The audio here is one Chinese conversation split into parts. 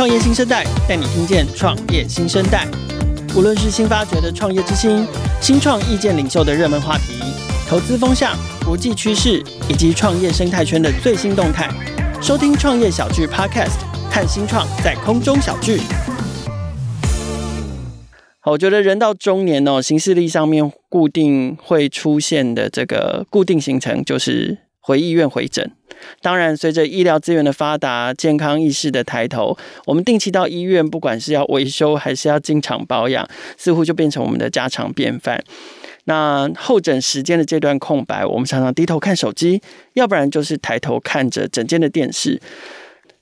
创业新生代带你听见创业新生代。无论是新发掘的创业之星、新创意见领袖的热门话题、投资风向、国际趋势以及创业生态圈的最新动态，收听创业小聚 Podcast，看新创在空中小聚。好，我觉得人到中年哦，行事历上面固定会出现的这个固定行程就是回医院回诊。当然，随着医疗资源的发达，健康意识的抬头，我们定期到医院，不管是要维修还是要经常保养，似乎就变成我们的家常便饭。那候诊时间的这段空白，我们常常低头看手机，要不然就是抬头看着整间的电视。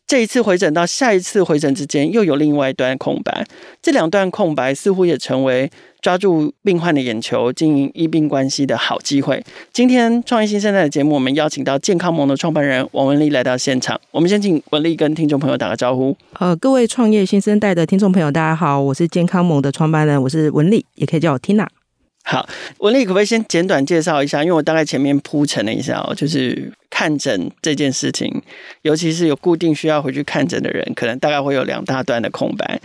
这一次回诊到下一次回诊之间，又有另外一段空白。这两段空白似乎也成为抓住病患的眼球、经营医病关系的好机会。今天创业新生代的节目，我们邀请到健康盟的创办人王文丽来到现场。我们先请文丽跟听众朋友打个招呼。呃，各位创业新生代的听众朋友，大家好，我是健康盟的创办人，我是文丽，也可以叫我 Tina。好，文丽可不可以先简短介绍一下？因为我大概前面铺陈了一下哦，就是看诊这件事情，尤其是有固定需要回去看诊的人，可能大概会有两大段的空白，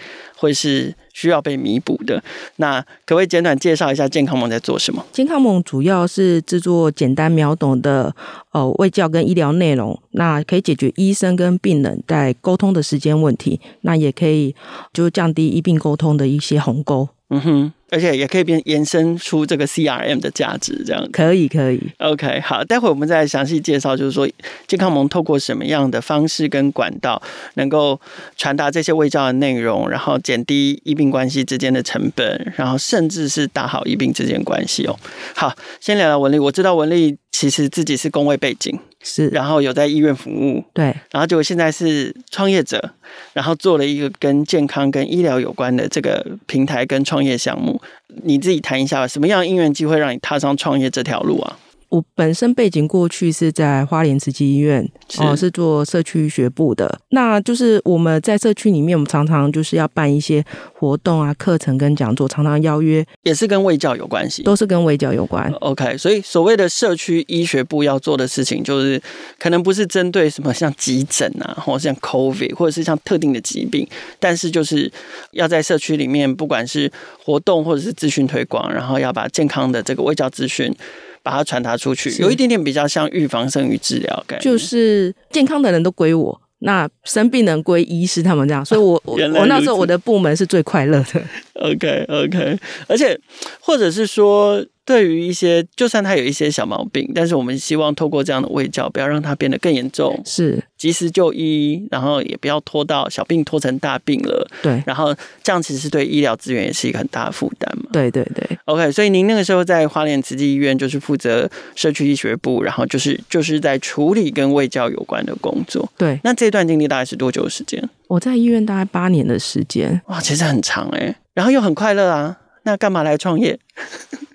会是需要被弥补的。那可不可以简短介绍一下健康盟在做什么？健康盟主要是制作简单秒懂的呃卫教跟医疗内容，那可以解决医生跟病人在沟通的时间问题，那也可以就降低医病沟通的一些鸿沟。嗯哼。而且也可以变延伸出这个 CRM 的价值，这样可以可以。OK，好，待会我们再详细介绍，就是说健康盟透过什么样的方式跟管道，能够传达这些卫教的内容，然后减低医病关系之间的成本，然后甚至是打好医病之间关系哦。好，先聊聊文丽，我知道文丽其实自己是工位背景。是，然后有在医院服务，对，然后结果现在是创业者，然后做了一个跟健康、跟医疗有关的这个平台跟创业项目，你自己谈一下，什么样的因缘机会让你踏上创业这条路啊？我本身背景过去是在花莲慈济医院，哦，是，是做社区医学部的。那就是我们在社区里面，我们常常就是要办一些活动啊、课程跟讲座，常常邀约，也是跟卫教有关系，都是跟卫教有关。OK，所以所谓的社区医学部要做的事情，就是可能不是针对什么像急诊啊，或者像 COVID，或者是像特定的疾病，但是就是要在社区里面，不管是活动或者是资讯推广，然后要把健康的这个卫教资讯。把它传达出去，有一点点比较像预防胜于治疗感，就是健康的人都归我，那生病人归医师他们这样，所以我 我我那时候我的部门是最快乐的。OK OK，而且或者是说。对于一些，就算他有一些小毛病，但是我们希望透过这样的卫教，不要让他变得更严重，是及时就医，然后也不要拖到小病拖成大病了。对，然后这样其实对医疗资源也是一个很大的负担嘛。对对对。OK，所以您那个时候在花莲慈济医院就是负责社区医学部，然后就是就是在处理跟卫教有关的工作。对，那这段经历大概是多久的时间？我在医院大概八年的时间。哇，其实很长哎，然后又很快乐啊。那干嘛来创业？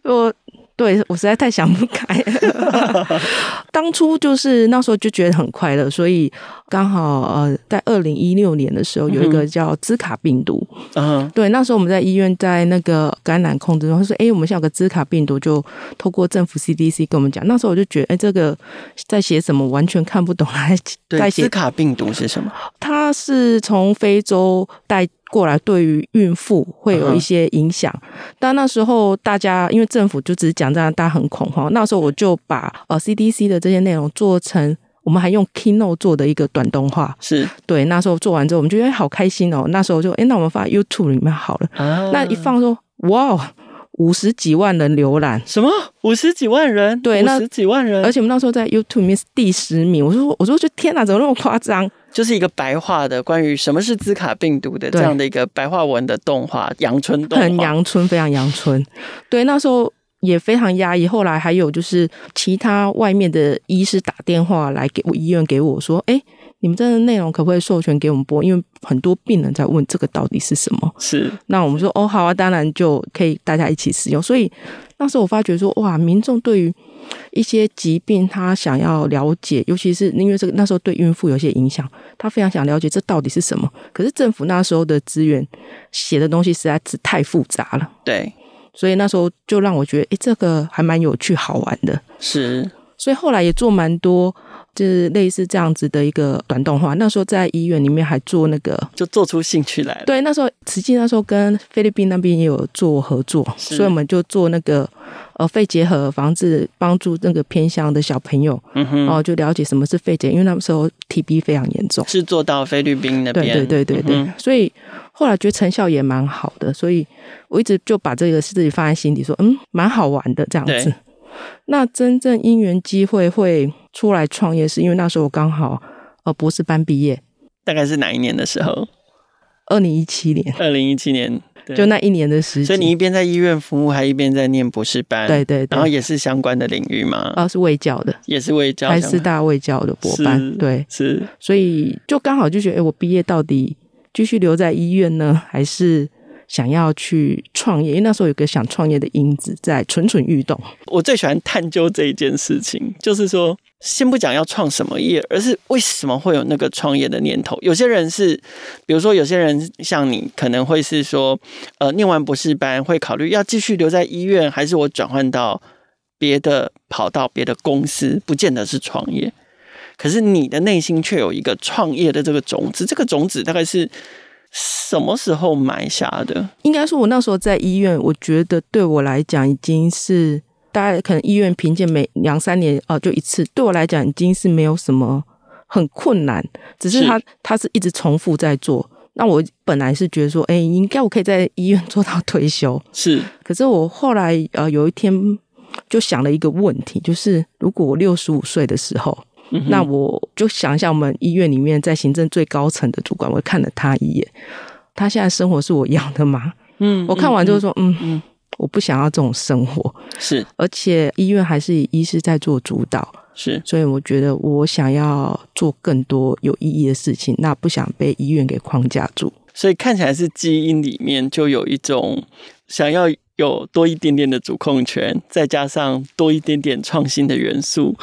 我对我实在太想不开了。当初就是那时候就觉得很快乐，所以刚好呃，在二零一六年的时候有一个叫兹卡病毒。嗯，对，那时候我们在医院在那个感染控制中，他说：“哎，我们现在有个兹卡病毒，就透过政府 CDC 跟我们讲。”那时候我就觉得，哎，这个在写什么，完全看不懂。还在写，兹卡病毒是什么？它是从非洲带。过来对于孕妇会有一些影响，但那时候大家因为政府就只是讲这样，大家很恐慌。那时候我就把呃 CDC 的这些内容做成，我们还用 Keynote 做的一个短动画。是对，那时候做完之后，我们觉得好开心哦。那时候就哎，那我们放在 YouTube 里面好了。啊、那一放说哇，五十几万人浏览，什么五十几万人？对，那五十几万人，而且我们那时候在 YouTube 里面是第十名。我说我说就天哪，怎么那么夸张？就是一个白话的关于什么是兹卡病毒的这样的一个白话文的动画，阳春动画，很阳春，非常阳春。对，那时候也非常压抑。后来还有就是其他外面的医师打电话来给我医院给我说：“哎，你们这个内容可不可以授权给我们播？因为很多病人在问这个到底是什么。”是。那我们说：“哦，好啊，当然就可以大家一起使用。”所以那时候我发觉说：“哇，民众对于。”一些疾病，他想要了解，尤其是因为这个那时候对孕妇有些影响，他非常想了解这到底是什么。可是政府那时候的资源写的东西实在是太复杂了，对，所以那时候就让我觉得，诶，这个还蛮有趣好玩的。是，所以后来也做蛮多，就是类似这样子的一个短动画。那时候在医院里面还做那个，就做出兴趣来了。对，那时候实际那时候跟菲律宾那边也有做合作，所以我们就做那个呃肺结核防治，帮助那个偏乡的小朋友，嗯哼，然后就了解什么是肺结，因为那时候 TB 非常严重，是做到菲律宾那边。对对对对对，嗯、所以后来觉得成效也蛮好的，所以我一直就把这个事情放在心底，说嗯，蛮好玩的这样子。那真正因缘机会会出来创业，是因为那时候我刚好呃博士班毕业，大概是哪一年的时候？二零一七年。二零一七年，就那一年的时间。所以你一边在医院服务，还一边在念博士班。对，对对，然后也是相关的领域嘛？哦，是卫教的，也是卫教，还是大卫教的博班。对，是。所以就刚好就觉得，哎，我毕业到底继续留在医院呢，还是？想要去创业，因为那时候有个想创业的因子在蠢蠢欲动。我最喜欢探究这一件事情，就是说，先不讲要创什么业，而是为什么会有那个创业的念头。有些人是，比如说，有些人像你，可能会是说，呃，念完博士班会考虑要继续留在医院，还是我转换到别的跑道、别的公司，不见得是创业。可是你的内心却有一个创业的这个种子，这个种子大概是。什么时候埋下的？应该说，我那时候在医院，我觉得对我来讲已经是大概可能医院评鉴每两三年哦、呃、就一次，对我来讲已经是没有什么很困难，只是他他是一直重复在做。那我本来是觉得说，哎、欸，应该我可以在医院做到退休。是，可是我后来呃有一天就想了一个问题，就是如果我六十五岁的时候。那我就想一下，我们医院里面在行政最高层的主管，我看了他一眼，他现在生活是我要的吗？嗯，我看完就是说，嗯嗯，我不想要这种生活，是，而且医院还是以医师在做主导，是，所以我觉得我想要做更多有意义的事情，那不想被医院给框架住，所以看起来是基因里面就有一种想要。有多一点点的主控权，再加上多一点点创新的元素，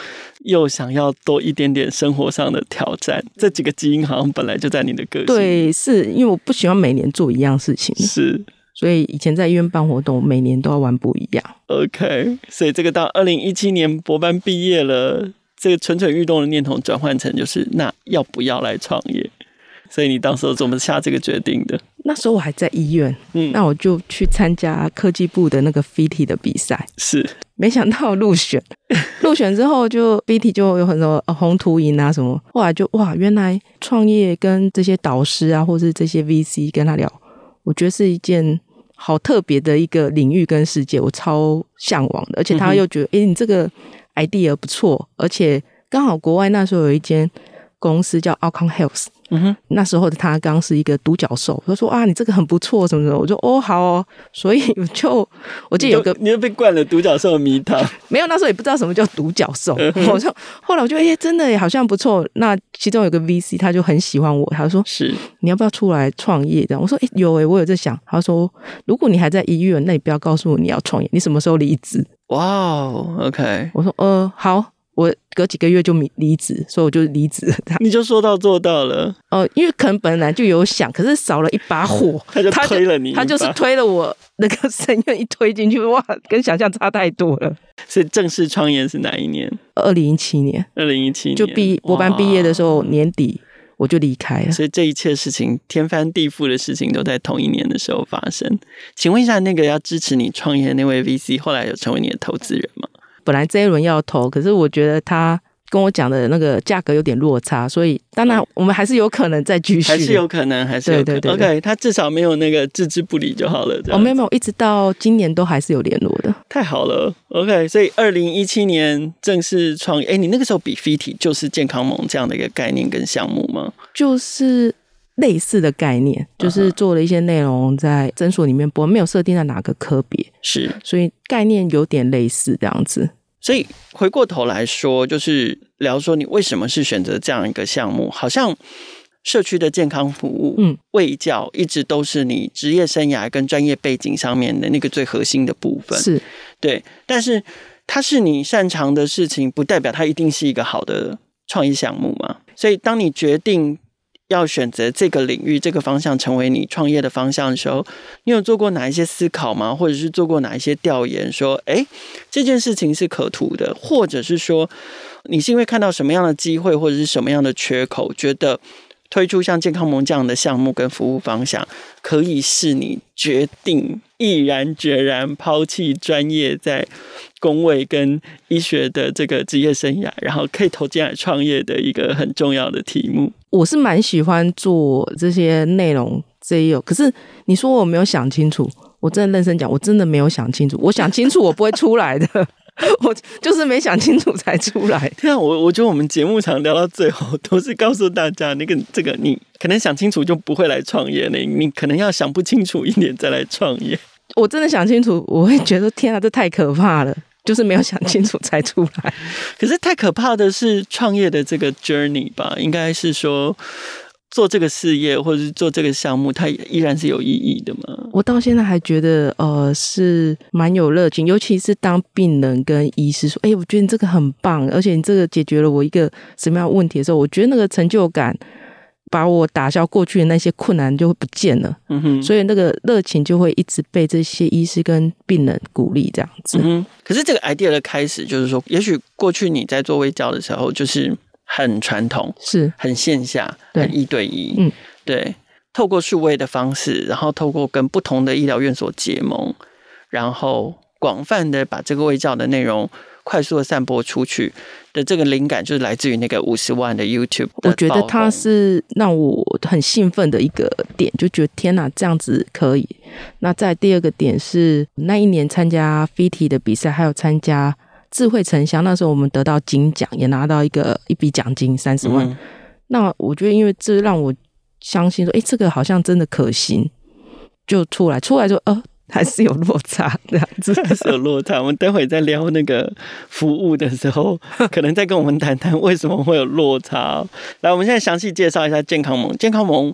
又想要多一点点生活上的挑战，这几个基因好像本来就在你的个性。对，是因为我不喜欢每年做一样事情，是，所以以前在医院办活动，每年都要玩不一样。OK，所以这个到二零一七年博班毕业了，这个蠢蠢欲动的念头转换成就是，那要不要来创业？所以你当时怎么下这个决定的？那时候我还在医院，嗯，那我就去参加科技部的那个 FIT 的比赛，是，没想到入选，入选之后就 FIT 就有很多红图营啊什么，后来就哇，原来创业跟这些导师啊，或是这些 VC 跟他聊，我觉得是一件好特别的一个领域跟世界，我超向往的，而且他又觉得，哎、嗯欸，你这个 idea 不错，而且刚好国外那时候有一间公司叫 Outcome Health。嗯哼，那时候的他刚是一个独角兽，他说啊，你这个很不错，什么什么，我说哦好哦，所以我就我记得有个，你又被灌了独角兽的迷汤，没有，那时候也不知道什么叫独角兽，我说后来我觉得哎、欸，真的也好像不错，那其中有个 VC 他就很喜欢我，他说是你要不要出来创业？这样，我说哎、欸、有哎、欸，我有在想，他说如果你还在医院，那你不要告诉我你要创业，你什么时候离职？哇哦，OK，我说呃好。我隔几个月就离离职，所以我就离职了。你就说到做到了哦、呃，因为可能本来就有想，可是少了一把火，他就推了你他，他就是推了我那个深渊一推进去，哇，跟想象差太多了。所以正式创业是哪一年？二零一七年。二零一七年就毕博班毕业的时候年底我就离开了。所以这一切事情天翻地覆的事情都在同一年的时候发生。请问一下，那个要支持你创业的那位 VC 后来有成为你的投资人吗？本来这一轮要投，可是我觉得他跟我讲的那个价格有点落差，所以当然我们还是有可能再继续，还是有可能，还是有可能。对对对对 OK，他至少没有那个置之不理就好了。哦，没有没有，一直到今年都还是有联络的。太好了，OK，所以二零一七年正式创业。哎，你那个时候比 FIT 就是健康盟这样的一个概念跟项目吗？就是。类似的概念，就是做了一些内容在诊所里面播，没有设定在哪个科别，是，所以概念有点类似这样子。所以回过头来说，就是聊说你为什么是选择这样一个项目？好像社区的健康服务，嗯，卫教一直都是你职业生涯跟专业背景上面的那个最核心的部分，是对。但是它是你擅长的事情，不代表它一定是一个好的创意项目嘛。所以当你决定。要选择这个领域、这个方向成为你创业的方向的时候，你有做过哪一些思考吗？或者是做过哪一些调研？说，诶，这件事情是可图的，或者是说，你是因为看到什么样的机会，或者是什么样的缺口，觉得推出像健康盟这样的项目跟服务方向，可以是你决定毅然决然抛弃专业在工位跟医学的这个职业生涯，然后可以投进来创业的一个很重要的题目。我是蛮喜欢做这些内容，这也有。可是你说我没有想清楚，我真的认真讲，我真的没有想清楚。我想清楚，我不会出来的。我就是没想清楚才出来。对啊，我我觉得我们节目常聊到最后，都是告诉大家，那个这个你可能想清楚就不会来创业，那你可能要想不清楚一点再来创业。我真的想清楚，我会觉得天啊，这太可怕了。就是没有想清楚才出来，可是太可怕的是创业的这个 journey 吧？应该是说做这个事业或者是做这个项目，它依然是有意义的嘛？我到现在还觉得呃是蛮有热情，尤其是当病人跟医师说：“哎、欸，我觉得你这个很棒，而且你这个解决了我一个什么样的问题的时候，我觉得那个成就感。”把我打消过去的那些困难就会不见了，嗯哼，所以那个热情就会一直被这些医师跟病人鼓励这样子。嗯，可是这个 idea 的开始就是说，也许过去你在做微教的时候就是很传统，是。很线下，很一对一，嗯，对，透过数位的方式，然后透过跟不同的医疗院所结盟，然后广泛的把这个卫教的内容。快速的散播出去的这个灵感，就是来自于那个五十万的 YouTube 的。我觉得它是让我很兴奋的一个点，就觉得天哪，这样子可以。那在第二个点是那一年参加 FITI 的比赛，还有参加智慧城乡，那时候我们得到金奖，也拿到一个一笔奖金三十万。嗯。那我觉得，因为这让我相信说，哎，这个好像真的可行，就出来，出来就呃。还是有落差，这样子还是有落差。我们待会再聊那个服务的时候，可能再跟我们谈谈为什么会有落差。来，我们现在详细介绍一下健康盟。健康盟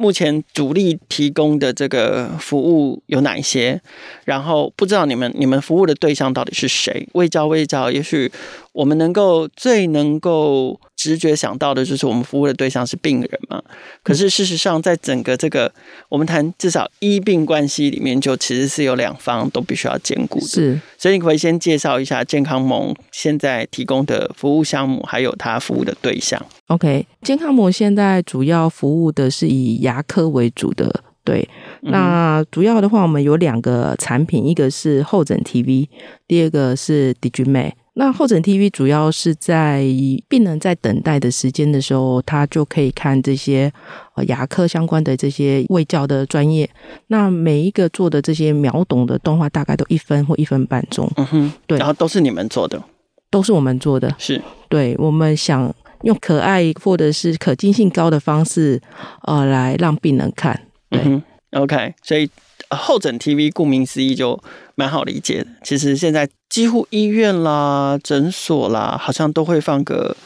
目前主力提供的这个服务有哪一些？然后不知道你们你们服务的对象到底是谁？未教未教，也许我们能够最能够。直觉想到的就是我们服务的对象是病人嘛，可是事实上，在整个这个我们谈至少医病关系里面，就其实是有两方都必须要兼顾的。是，所以你可以先介绍一下健康盟现在提供的服务项目，还有它服务的对象。OK，健康盟现在主要服务的是以牙科为主的，对。那主要的话，我们有两个产品，一个是候诊 TV，第二个是 DigiMed。那候诊 TV 主要是在病人在等待的时间的时候，他就可以看这些呃牙科相关的这些卫教的专业。那每一个做的这些秒懂的动画，大概都一分或一分半钟。嗯哼，对，然后都是你们做的，都是我们做的。是，对，我们想用可爱或者是可近性高的方式，呃，来让病人看。对，嗯，OK，所以。候诊 TV 顾名思义就蛮好理解的。其实现在几乎医院啦、诊所啦，好像都会放个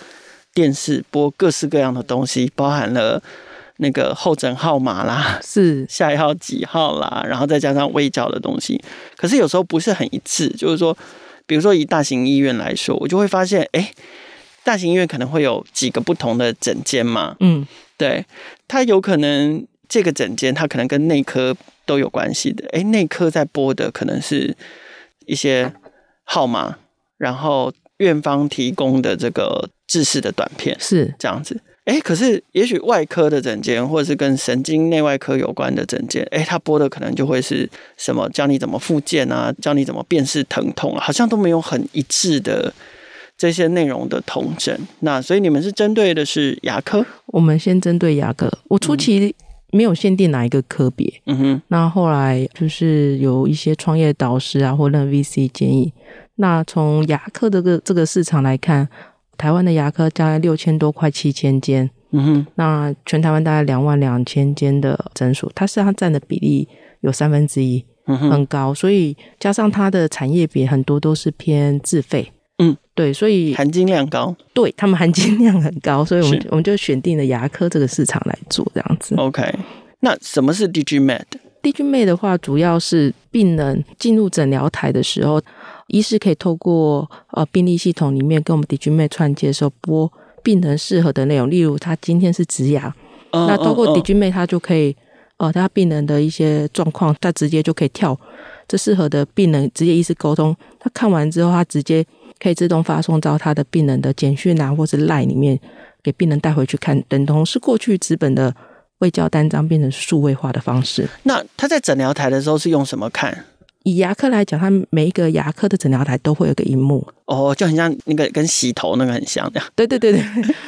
电视播各式各样的东西，包含了那个候诊号码啦，是下一号几号啦，然后再加上微教的东西。可是有时候不是很一致，就是说，比如说以大型医院来说，我就会发现，哎，大型医院可能会有几个不同的诊间嘛，嗯，对，它有可能这个诊间它可能跟内科。都有关系的，哎，内科在播的可能是一些号码，然后院方提供的这个制式的短片是。这样子，哎，可是也许外科的诊间或者是跟神经内外科有关的诊间，哎，他播的可能就会是什么教你怎么复健啊，教你怎么辨识疼痛啊，好像都没有很一致的这些内容的统整。那所以你们是针对的是牙科？我们先针对牙科，我初期、嗯。没有限定哪一个科别，嗯哼。那后来就是有一些创业导师啊，或者 VC 建议。那从牙科的这个这个市场来看，台湾的牙科大概六千多块七千间，嗯哼。那全台湾大概两万两千间的诊所，它是它占的比例有三分之一，嗯哼，很高。所以加上它的产业别很多都是偏自费。嗯，对，所以含金量高，对他们含金量很高，所以我们我们就选定了牙科这个市场来做这样子。OK，那什么是 DigiMed？DigiMed 的话，主要是病人进入诊疗台的时候，医师可以透过呃病历系统里面跟我们 DigiMed 串接的时候，播病人适合的内容，例如他今天是植牙，哦、那透过哦 DigiMate，它就可以，呃，他病人的一些状况，他直接就可以跳这适合的病人，直接医师沟通。他看完之后，他直接可以自动发送到他的病人的简讯啊，或是 LINE 里面，给病人带回去看，等同是过去纸本的卫教单张变成数位化的方式。那他在诊疗台的时候是用什么看？以牙科来讲，他每一个牙科的诊疗台都会有个荧幕哦，就很像那个跟洗头那个很像这样。对对对对，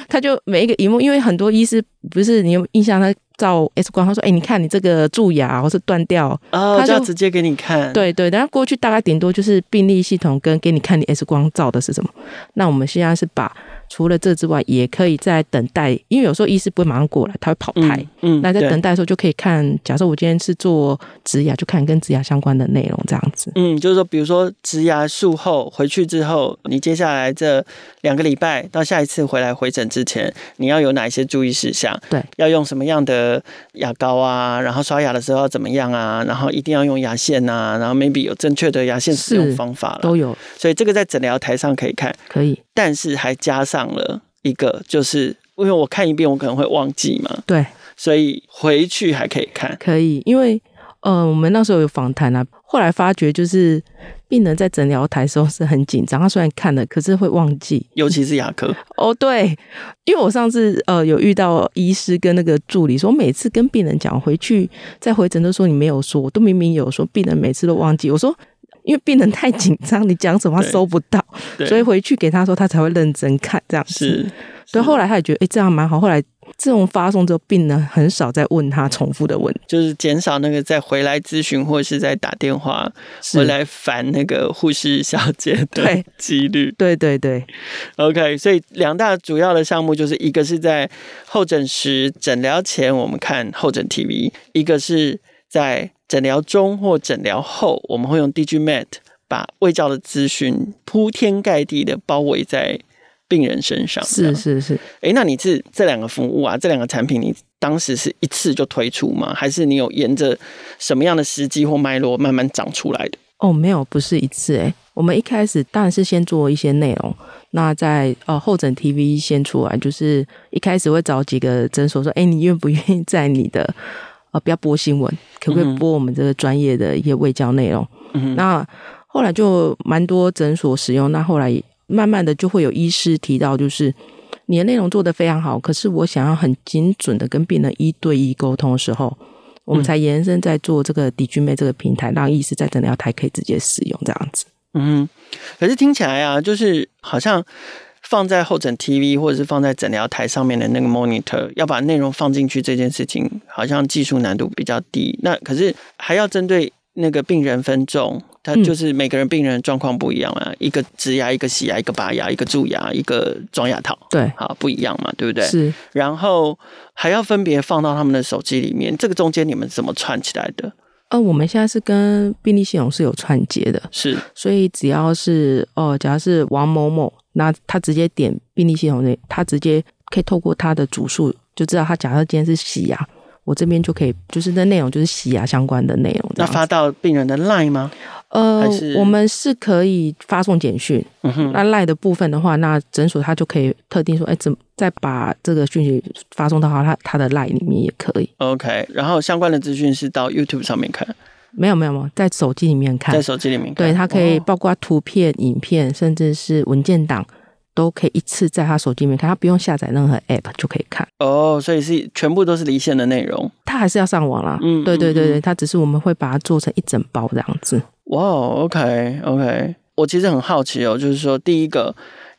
它 就每一个荧幕，因为很多医师不是你有印象，他照 X 光，他说：“哎、欸，你看你这个蛀牙或是断掉，哦，他就，直接给你看。”对对，然后过去大概顶多就是病历系统跟给你看你 X 光照的是什么。那我们现在是把。除了这之外，也可以在等待，因为有时候医师不会马上过来，他会跑台。嗯，嗯那在等待的时候就可以看。假设我今天是做植牙，就看跟植牙相关的内容，这样子。嗯，就是说，比如说植牙术后回去之后，你接下来这两个礼拜到下一次回来回诊之前，你要有哪一些注意事项？对，要用什么样的牙膏啊？然后刷牙的时候要怎么样啊？然后一定要用牙线啊？然后 maybe 有正确的牙线使用方法了，都有。所以这个在诊疗台上可以看，可以。但是还加上了一个，就是因为我看一遍我可能会忘记嘛，对，所以回去还可以看，可以，因为呃，我们那时候有访谈啊，后来发觉就是病人在诊疗台的时候是很紧张，他虽然看了，可是会忘记，尤其是牙科。哦，对，因为我上次呃有遇到医师跟那个助理说，我每次跟病人讲回去再回诊都说你没有说，我都明明有说，病人每次都忘记，我说。因为病人太紧张，你讲什么他收不到，所以回去给他说，他才会认真看这样子。是，所以后来他也觉得，哎、欸，这样蛮好。后来自从发送之后，病人很少再问他重复的问题，就是减少那个再回来咨询或者是在打电话回来烦那个护士小姐的几率。对对对对，OK。所以两大主要的项目就是一个是在候诊时诊疗前我们看候诊 TV，一个是在。诊疗中或诊疗后，我们会用 DigiMed 把胃教的资讯铺天盖地的包围在病人身上。是是是。哎，那你是这两个服务啊，这两个产品，你当时是一次就推出吗？还是你有沿着什么样的时机或脉络慢慢长出来的？哦，没有，不是一次。哎，我们一开始当然是先做一些内容。那在呃候诊 TV 先出来，就是一开始会找几个诊所说：“哎，你愿不愿意在你的？”不要播新闻，可不可以播我们这个专业的一些卫教内容？嗯、那后来就蛮多诊所使用，那后来慢慢的就会有医师提到，就是你的内容做得非常好，可是我想要很精准的跟病人一对一沟通的时候，我们才延伸在做这个 DigiMed 这个平台，让医师在诊疗台可以直接使用这样子。嗯，可是听起来啊，就是好像。放在候诊 TV 或者是放在诊疗台上面的那个 monitor，要把内容放进去这件事情，好像技术难度比较低。那可是还要针对那个病人分众，他就是每个人病人状况不一样啊，嗯、一个植牙，一个洗牙，一个拔牙，一个蛀牙，一个装牙套，对，好不一样嘛，对不对？是。然后还要分别放到他们的手机里面，这个中间你们怎么串起来的？呃，我们现在是跟病历系统是有串接的，是。所以只要是哦、呃，假如是王某某。那他直接点病历系统那，他直接可以透过他的主诉就知道他假设今天是洗牙，我这边就可以就是那内容就是洗牙相关的内容。那发到病人的 LINE 吗？呃，我们是可以发送简讯。嗯哼。那 LINE 的部分的话，那诊所他就可以特定说，哎，怎么再把这个讯息发送到他他的 LINE 里面也可以。OK，然后相关的资讯是到 YouTube 上面看。没有没有没有，在手机里面看，在手机里面看，对，它可以包括图片、影片，甚至是文件档，都可以一次在他手机里面看，他不用下载任何 App 就可以看。哦，所以是全部都是离线的内容，他还是要上网啦。嗯，对对对对，他只是我们会把它做成一整包这样子。哇，OK OK，我其实很好奇哦，就是说，第一个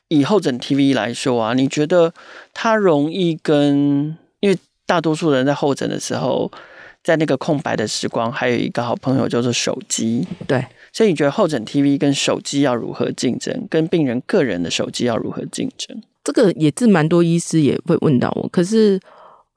以后诊 TV 来说啊，你觉得它容易跟，因为大多数人在候诊的时候。在那个空白的时光，还有一个好朋友叫做手机。对，所以你觉得候诊 TV 跟手机要如何竞争？跟病人个人的手机要如何竞争？这个也是蛮多医师也会问到我。可是，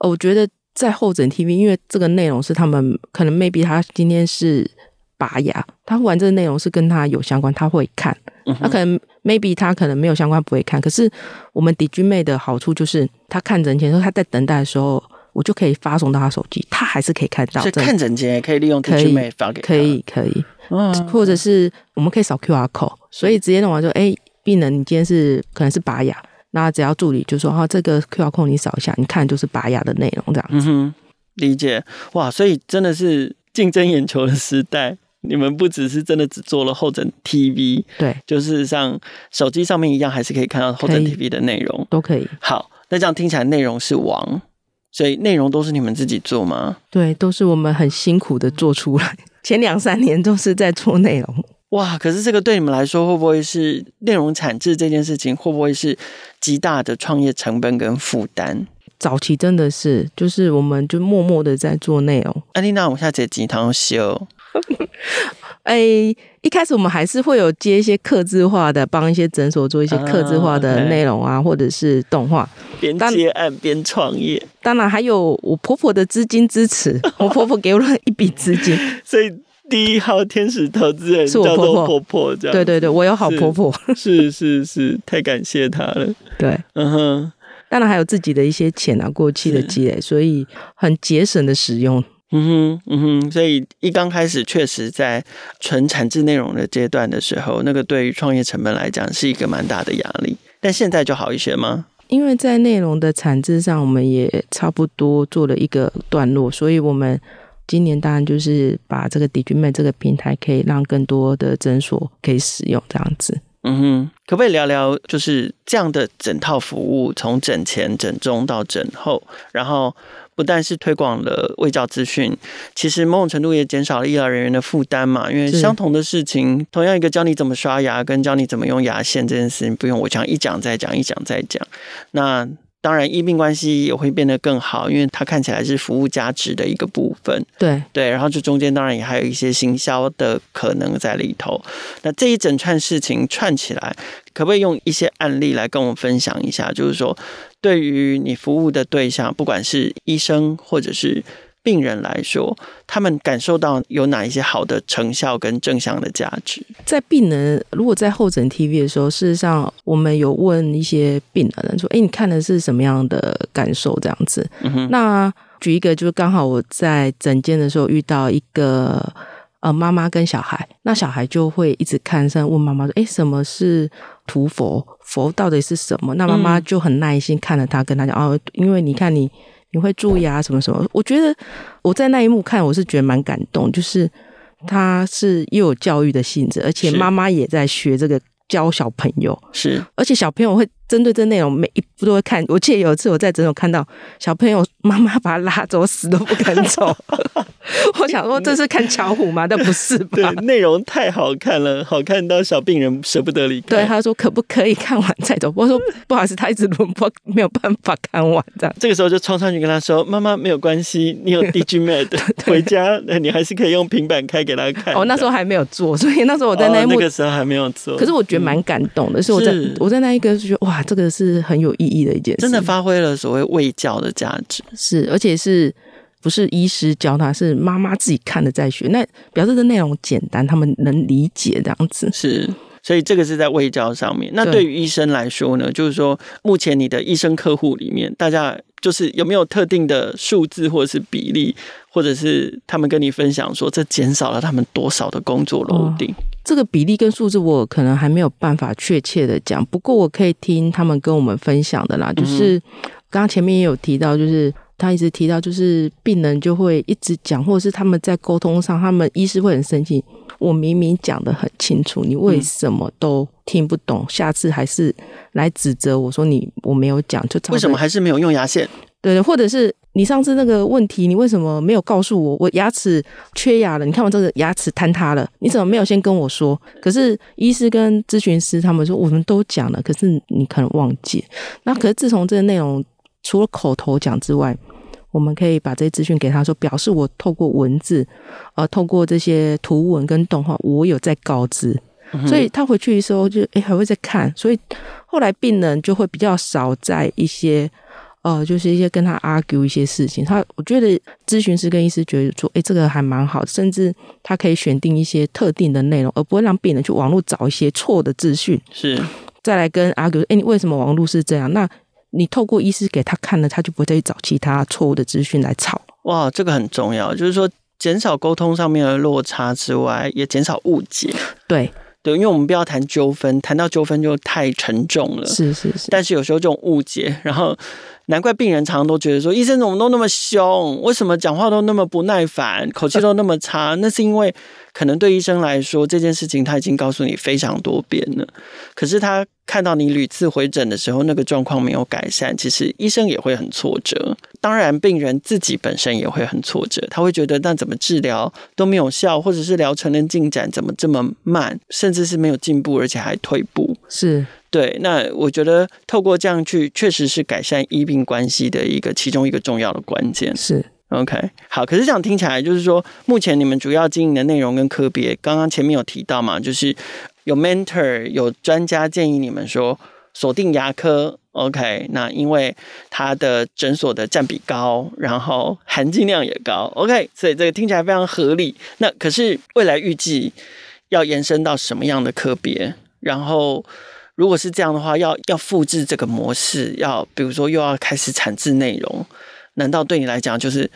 我觉得在候诊 TV，因为这个内容是他们可能 maybe 他今天是拔牙，他玩这个内容是跟他有相关，他会看。他、嗯、可能 maybe 他可能没有相关不会看。可是我们 DigiMed 的好处就是，他看诊前说他在等待的时候。我就可以发送到他手机，他还是可以看到。是看诊间可以利用 DigiMed 发给他。可以可以，嗯，或者是我们可以扫 QR code，所以直接弄完说，哎、欸，病人，你今天是可能是拔牙，那只要助理就说哈，这个 QR code 你扫一下，你看就是拔牙的内容这样子。嗯哼，理解哇，所以真的是竞争眼球的时代。你们不只是真的只做了候诊 TV，对，就是像手机上面一样，还是可以看到候诊 TV 的内容，都可以。好，那这样听起来内容是王，所以内容都是你们自己做吗？对，都是我们很辛苦的做出来。前两三年都是在做内容。哇，可是这个对你们来说，会不会是内容产制这件事情，会不会是极大的创业成本跟负担？早期真的是，就是我们就默默的在做内容。安妮娜，我下节几堂修。哎，一开始我们还是会有接一些客制化的，帮一些诊所做一些客制化的内容啊，啊或者是动画，边接案边创业。当然还有我婆婆的资金支持，我婆婆给我了一笔资金，所以第一号天使投资人是我婆婆。婆婆这样，对对对，我有好婆婆，是是是，是，太感谢她了。对，嗯哼，当然还有自己的一些钱啊，过期的积累，所以很节省的使用。嗯哼，嗯哼，所以一刚开始确实在纯产制内容的阶段的时候，那个对于创业成本来讲是一个蛮大的压力。但现在就好一些吗？因为在内容的产制上，我们也差不多做了一个段落，所以我们今年当然就是把这个 DigiMed 这个平台可以让更多的诊所可以使用这样子。嗯哼，可不可以聊聊就是这样的整套服务，从诊前、诊中到诊后，然后。不但是推广了卫教资讯，其实某种程度也减少了医疗人员的负担嘛。因为相同的事情，同样一个教你怎么刷牙，跟教你怎么用牙线这件事情，不用我讲一讲再讲，一讲再讲。那。当然，医病关系也会变得更好，因为它看起来是服务价值的一个部分。对对，然后这中间当然也还有一些行销的可能在里头。那这一整串事情串起来，可不可以用一些案例来跟我们分享一下？就是说，对于你服务的对象，不管是医生或者是。病人来说，他们感受到有哪一些好的成效跟正向的价值？在病人如果在候诊 TV 的时候，事实上我们有问一些病人说：“哎，你看的是什么样的感受？”这样子。那举一个，就是刚好我在诊间的时候遇到一个呃妈妈跟小孩，那小孩就会一直看上问妈妈说：“哎，什么是屠佛？佛到底是什么？”那妈妈就很耐心看着他，跟他讲：“哦，因为你看你。”你会注意啊，什么什么？我觉得我在那一幕看，我是觉得蛮感动，就是他是又有教育的性质，而且妈妈也在学这个教小朋友，是，而且小朋友会。针对这内容，每一步都会看。我记得有一次我在诊所看到小朋友妈妈把他拉走，死都不肯走。我想说这是看巧虎吗？但不是吧？对，内容太好看了，好看到小病人舍不得离开。对，他说可不可以看完再走？我说不好意思，他一直轮播，没有办法看完这样。这个时候就冲上去跟他说：“妈妈没有关系，你有 DigiMed，回家你还是可以用平板开给他看。”哦，那时候还没有做，所以那时候我在那一幕、哦、那个时候还没有做。可是我觉得蛮感动的，所以我在我在那一个就觉得哇。这个是很有意义的一件事，真的发挥了所谓卫教的价值。是，而且是不是医师教他，是妈妈自己看的在学。那表示的内容简单，他们能理解这样子。是，所以这个是在卫教上面。那对于医生来说呢？就是说，目前你的医生客户里面，大家就是有没有特定的数字或者是比例，或者是他们跟你分享说，这减少了他们多少的工作楼顶？哦这个比例跟数字我可能还没有办法确切的讲，不过我可以听他们跟我们分享的啦。就是刚刚前面也有提到，就是他一直提到，就是病人就会一直讲，或者是他们在沟通上，他们医师会很生气。我明明讲得很清楚，你为什么都听不懂？下次还是来指责我说你我没有讲，就为什么还是没有用牙线？对对，或者是你上次那个问题，你为什么没有告诉我？我牙齿缺牙了，你看我这个牙齿坍塌了，你怎么没有先跟我说？可是医师跟咨询师他们说我们都讲了，可是你可能忘记。那可是自从这个内容除了口头讲之外，我们可以把这些资讯给他说，表示我透过文字，呃，透过这些图文跟动画，我有在告知，所以他回去的时候就诶还会再看，所以后来病人就会比较少在一些。呃，就是一些跟他 argue 一些事情，他我觉得咨询师跟医师觉得说，哎，这个还蛮好，甚至他可以选定一些特定的内容，而不会让病人去网络找一些错的资讯，是再来跟 argue，哎，你为什么网络是这样？那你透过医师给他看了，他就不会再去找其他错误的资讯来吵。哇，这个很重要，就是说减少沟通上面的落差之外，也减少误解。对。对，因为我们不要谈纠纷，谈到纠纷就太沉重了。是是是。但是有时候这种误解，然后难怪病人常常都觉得说，医生怎么都那么凶，为什么讲话都那么不耐烦，口气都那么差？那是因为可能对医生来说，这件事情他已经告诉你非常多遍了，可是他看到你屡次回诊的时候，那个状况没有改善，其实医生也会很挫折。当然，病人自己本身也会很挫折，他会觉得那怎么治疗都没有效，或者是疗程的进展怎么这么慢，甚至是没有进步，而且还退步。是对。那我觉得透过这样去，确实是改善医病关系的一个其中一个重要的关键。是 OK。好，可是这样听起来就是说，目前你们主要经营的内容跟科别，刚刚前面有提到嘛，就是有 mentor，有专家建议你们说锁定牙科。OK，那因为它的诊所的占比高，然后含金量也高。OK，所以这个听起来非常合理。那可是未来预计要延伸到什么样的科别？然后如果是这样的话，要要复制这个模式，要比如说又要开始产制内容，难道对你来讲就是？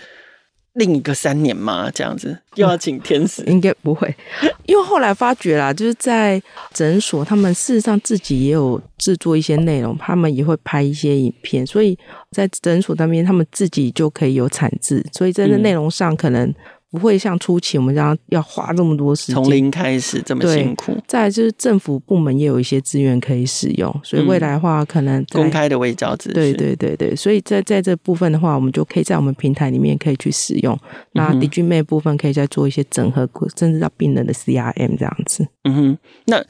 另一个三年吗？这样子又要请天使？应该不会，因为后来发觉啦，就是在诊所，他们事实上自己也有制作一些内容，他们也会拍一些影片，所以在诊所那边，他们自己就可以有产制，所以在这内容上可能。不会像初期我们这样要花这么多时间，从零开始这么辛苦。再来就是政府部门也有一些资源可以使用，所以未来的话可能公开的卫教资讯。对对对对，所以在在这部分的话，我们就可以在我们平台里面可以去使用。那 DigiMed 部分可以再做一些整合，甚至到病人的 CRM 这样子。嗯哼，那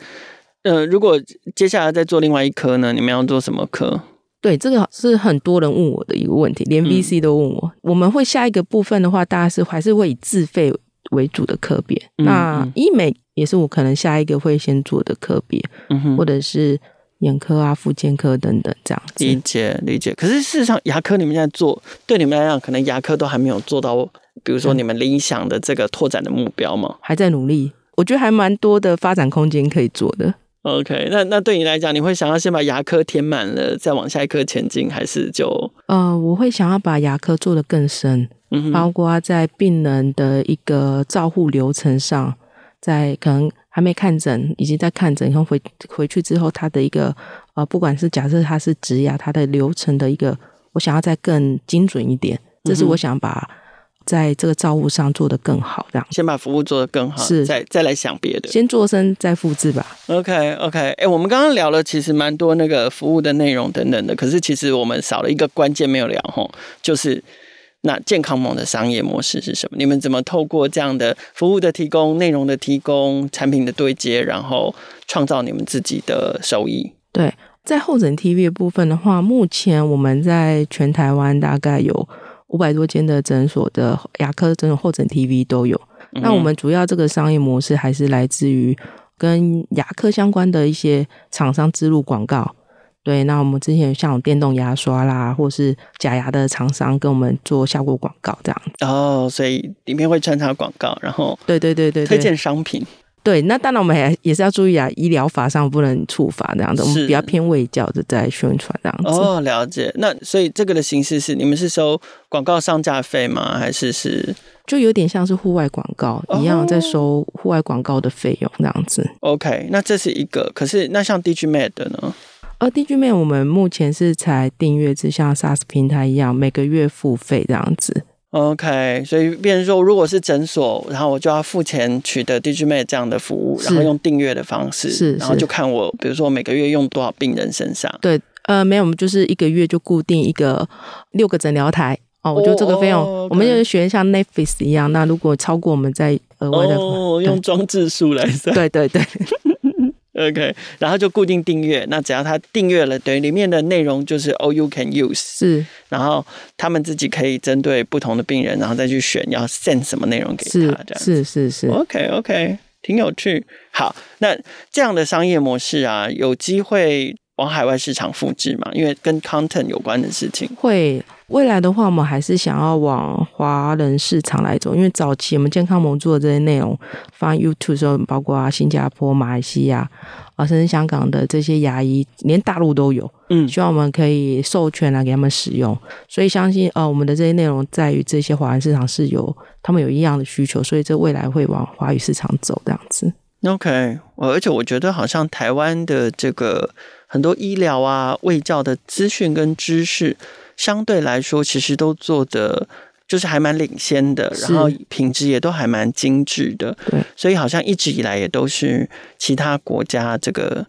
呃，如果接下来再做另外一科呢？你们要做什么科？对，这个是很多人问我的一个问题，连 VC 都问我。嗯、我们会下一个部分的话，大家是还是会以自费为主的科别。嗯、那医美也是我可能下一个会先做的科别，或者是眼科啊、复健科等等这样子。理解理解。可是事实上，牙科你们现在做，对你们来讲，可能牙科都还没有做到，比如说你们理想的这个拓展的目标吗？还在努力，我觉得还蛮多的发展空间可以做的。OK，那那对你来讲，你会想要先把牙科填满了，再往下一科前进，还是就？呃，我会想要把牙科做得更深，嗯，包括在病人的一个照护流程上，在可能还没看诊，已经在看诊然后回回去之后，他的一个呃，不管是假设他是植牙，他的流程的一个，我想要再更精准一点，这是我想把。在这个造物上做得更好，这样先把服务做得更好，是再再来想别的，先做深再复制吧。OK OK，哎、欸，我们刚刚聊了其实蛮多那个服务的内容等等的，可是其实我们少了一个关键没有聊吼，就是那健康盟的商业模式是什么？你们怎么透过这样的服务的提供、内容的提供、产品的对接，然后创造你们自己的收益？对，在候诊 TV 的部分的话，目前我们在全台湾大概有。五百多间的诊所的牙科诊所候诊 TV 都有。嗯、那我们主要这个商业模式还是来自于跟牙科相关的一些厂商植入广告。对，那我们之前像电动牙刷啦，或是假牙的厂商跟我们做效果广告这样。哦，所以里面会穿插广告，然后对对对对，推荐商品。对，那当然我们还也是要注意啊，医疗法上不能触法这样子，我们比较偏卫教的在宣传这样子。哦，了解。那所以这个的形式是，你们是收广告上架费吗？还是是就有点像是户外广告一样，在收户外广告的费用这样子。哦、OK，那这是一个。可是那像 DigiMed 的呢？而 DigiMed 我们目前是才订阅制，像 SaaS 平台一样，每个月付费这样子。OK，所以变成说，如果是诊所，然后我就要付钱取得 DigiMed 这样的服务，然后用订阅的方式，是，然后就看我，比如说每个月用多少病人身上。对，呃，没有，我们就是一个月就固定一个六个诊疗台哦，我觉得这个费用，oh, okay. 我们就是学像 Netflix 一样，那如果超过我们再额外的，oh, 用装置数来算。对对对。OK，然后就固定订阅，那只要他订阅了，对，里面的内容就是 All you can use，是，然后他们自己可以针对不同的病人，然后再去选要 send 什么内容给他，是这样是是是，OK OK，挺有趣。好，那这样的商业模式啊，有机会往海外市场复制嘛？因为跟 content 有关的事情会。未来的话，我们还是想要往华人市场来走，因为早期我们健康盟做的这些内容放 YouTube 的时候，包括新加坡、马来西亚啊，甚至香港的这些牙医，连大陆都有。嗯，希望我们可以授权来给他们使用，所以相信呃，我们的这些内容在于这些华人市场是有他们有一样的需求，所以这未来会往华语市场走这样子。OK，我而且我觉得好像台湾的这个很多医疗啊、卫教的资讯跟知识，相对来说其实都做的就是还蛮领先的，然后品质也都还蛮精致的。对，所以好像一直以来也都是其他国家这个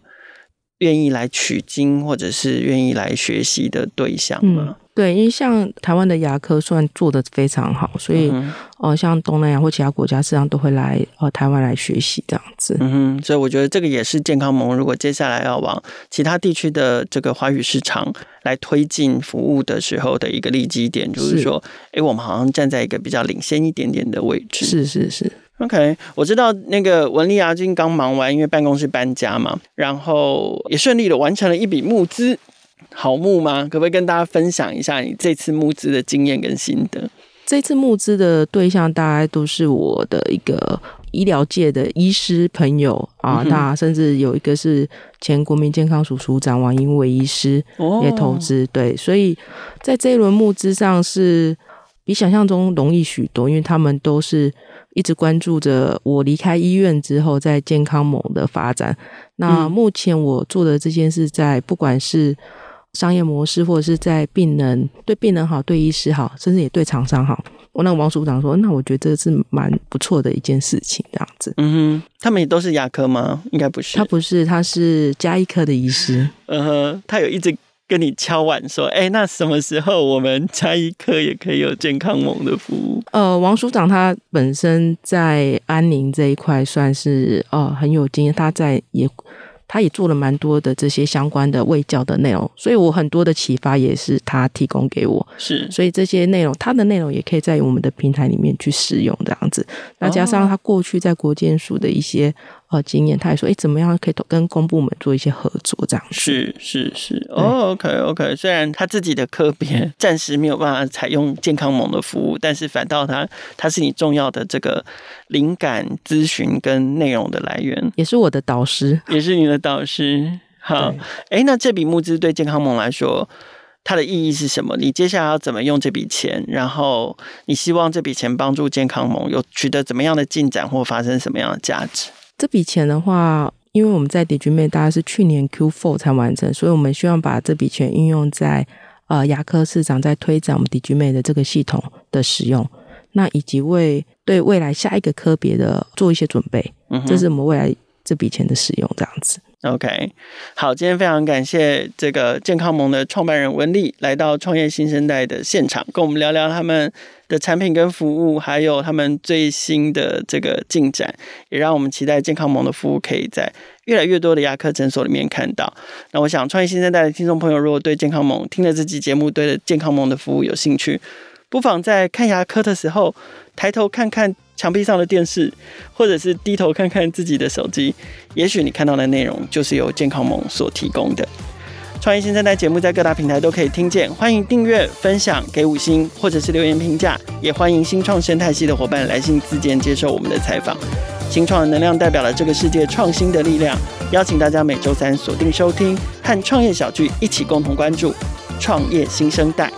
愿意来取经或者是愿意来学习的对象嘛。嗯对，因为像台湾的牙科算做的非常好，所以、嗯、呃，像东南亚或其他国家，实际上都会来呃台湾来学习这样子。嗯哼，所以我觉得这个也是健康盟如果接下来要往其他地区的这个华语市场来推进服务的时候的一个利基点，就是说，哎，我们好像站在一个比较领先一点点的位置。是是是。OK，我知道那个文丽啊，最近刚忙完，因为办公室搬家嘛，然后也顺利的完成了一笔募资。好募吗？可不可以跟大家分享一下你这次募资的经验跟心得？这次募资的对象大概都是我的一个医疗界的医师朋友啊，那、嗯、甚至有一个是前国民健康署署长王英伟医师也投资、哦。对，所以在这一轮募资上是比想象中容易许多，因为他们都是一直关注着我离开医院之后在健康盟的发展。那目前我做的这件事，在不管是商业模式，或者是在病人对病人好，对医师好，甚至也对厂商好。我那个王署长说：“那我觉得这是蛮不错的一件事情，这样子。”嗯哼，他们也都是牙科吗？应该不是，他不是，他是加医科的医师。嗯哼，他有一直跟你敲碗说：“哎、欸，那什么时候我们家医科也可以有健康盟的服务？”呃，王署长他本身在安宁这一块算是呃很有经验，他在也。他也做了蛮多的这些相关的卫教的内容，所以我很多的启发也是他提供给我。是，所以这些内容，他的内容也可以在我们的平台里面去使用，这样子。那加上他过去在国健署的一些。呃，经验，他还说，哎，怎么样可以跟公部门做一些合作？这样是是是，哦，OK OK。虽然他自己的科别暂时没有办法采用健康盟的服务，但是反倒他他是你重要的这个灵感咨询跟内容的来源，也是我的导师，也是你的导师。好，哎，那这笔募资对健康盟来说，它的意义是什么？你接下来要怎么用这笔钱？然后你希望这笔钱帮助健康盟有取得怎么样的进展，或发生什么样的价值？这笔钱的话，因为我们在 DigiMed 大概是去年 Q4 才完成，所以我们希望把这笔钱运用在呃牙科市场，在推展我们 DigiMed 的这个系统的使用，那以及为对未来下一个科别的做一些准备。嗯，这是我们未来这笔钱的使用，这样子。OK，好，今天非常感谢这个健康盟的创办人文丽来到创业新生代的现场，跟我们聊聊他们的产品跟服务，还有他们最新的这个进展，也让我们期待健康盟的服务可以在越来越多的牙科诊所里面看到。那我想，创业新生代的听众朋友，如果对健康盟听了这期节目，对健康盟的服务有兴趣，不妨在看牙科的时候抬头看看。墙壁上的电视，或者是低头看看自己的手机，也许你看到的内容就是由健康盟所提供的。创业新生代节目在各大平台都可以听见，欢迎订阅、分享、给五星，或者是留言评价，也欢迎新创生态系的伙伴来信自荐接受我们的采访。新创的能量代表了这个世界创新的力量，邀请大家每周三锁定收听，和创业小聚一起共同关注创业新生代。